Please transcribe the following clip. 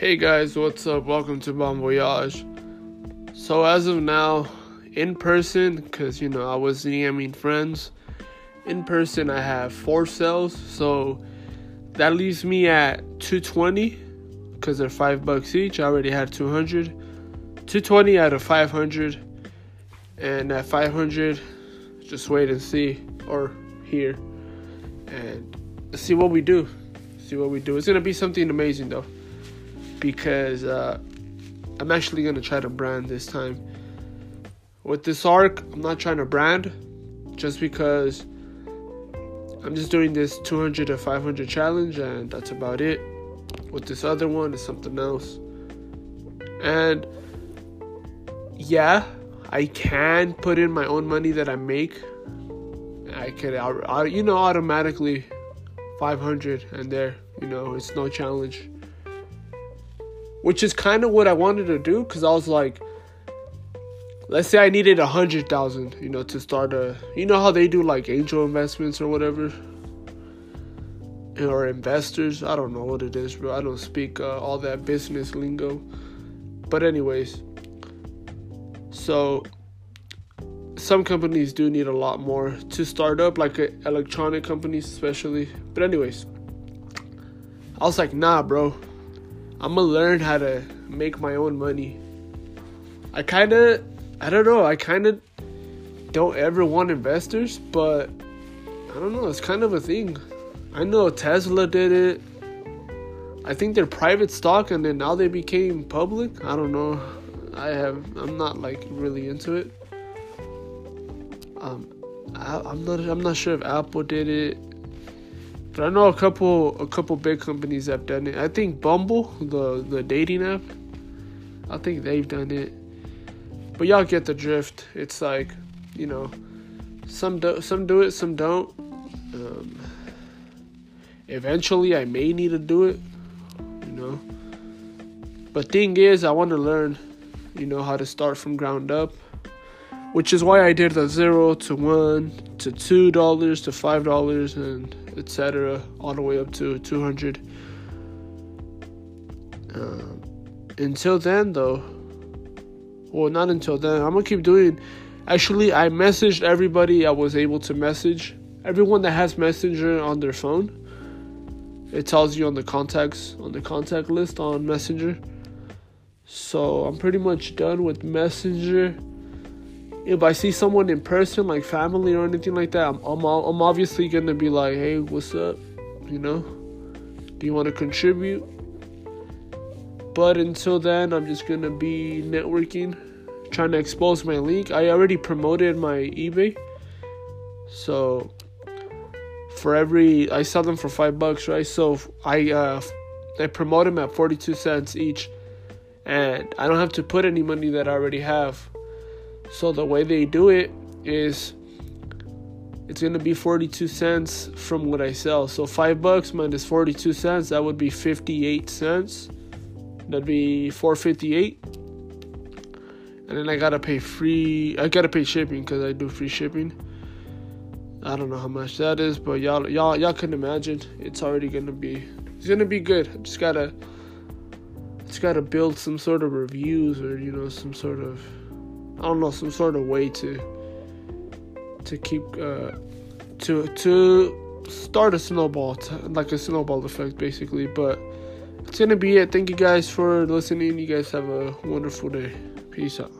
Hey guys, what's up? Welcome to Bon Voyage. So, as of now, in person, because you know, I was DMing friends, in person, I have four cells, so that leaves me at 220 because they're five bucks each. I already had 200, 220 out of 500, and at 500, just wait and see or hear and see what we do. See what we do. It's gonna be something amazing though because uh, I'm actually gonna try to brand this time. With this arc, I'm not trying to brand just because I'm just doing this 200 to 500 challenge, and that's about it. With this other one, is something else. And yeah, I can put in my own money that I make. I could, I, you know, automatically 500 and there, you know, it's no challenge which is kind of what I wanted to do because I was like, let's say I needed a hundred thousand, you know, to start a, you know how they do like angel investments or whatever, or investors. I don't know what it is, bro. I don't speak uh, all that business lingo, but anyways, so some companies do need a lot more to start up, like uh, electronic companies especially. But anyways, I was like, nah, bro. I'm gonna learn how to make my own money. I kind of, I don't know, I kind of don't ever want investors, but I don't know, it's kind of a thing. I know Tesla did it. I think they're private stock and then now they became public. I don't know. I have, I'm not like really into it. Um, I, I'm not, I'm not sure if Apple did it. But I know a couple a couple big companies have done it. I think Bumble, the the dating app, I think they've done it. But y'all get the drift. It's like, you know, some do some do it, some don't. Um, eventually, I may need to do it, you know. But thing is, I want to learn, you know, how to start from ground up, which is why I did the zero to one to two dollars to five dollars and etc., all the way up to 200. Um, until then, though, well, not until then. I'm gonna keep doing. Actually, I messaged everybody I was able to message. Everyone that has Messenger on their phone. It tells you on the contacts on the contact list on Messenger. So I'm pretty much done with Messenger if I see someone in person, like family or anything like that, I'm, I'm, I'm obviously gonna be like, hey, what's up? You know, do you want to contribute? But until then, I'm just gonna be networking, trying to expose my link. I already promoted my eBay, so for every I sell them for five bucks, right? So I uh, I promote them at 42 cents each, and I don't have to put any money that I already have so the way they do it is it's gonna be 42 cents from what I sell. So five bucks minus 42 cents, that would be 58 cents. That'd be 458. And then I gotta pay free. I gotta pay shipping because I do free shipping. I don't know how much that is, but y'all, y'all, y'all can imagine. It's already gonna be. It's gonna be good. I just gotta. Just gotta build some sort of reviews or you know some sort of I don't know some sort of way to to keep uh, to to start a snowball like a snowball effect basically but it's gonna be it. Thank you guys for listening. You guys have a wonderful day. Peace out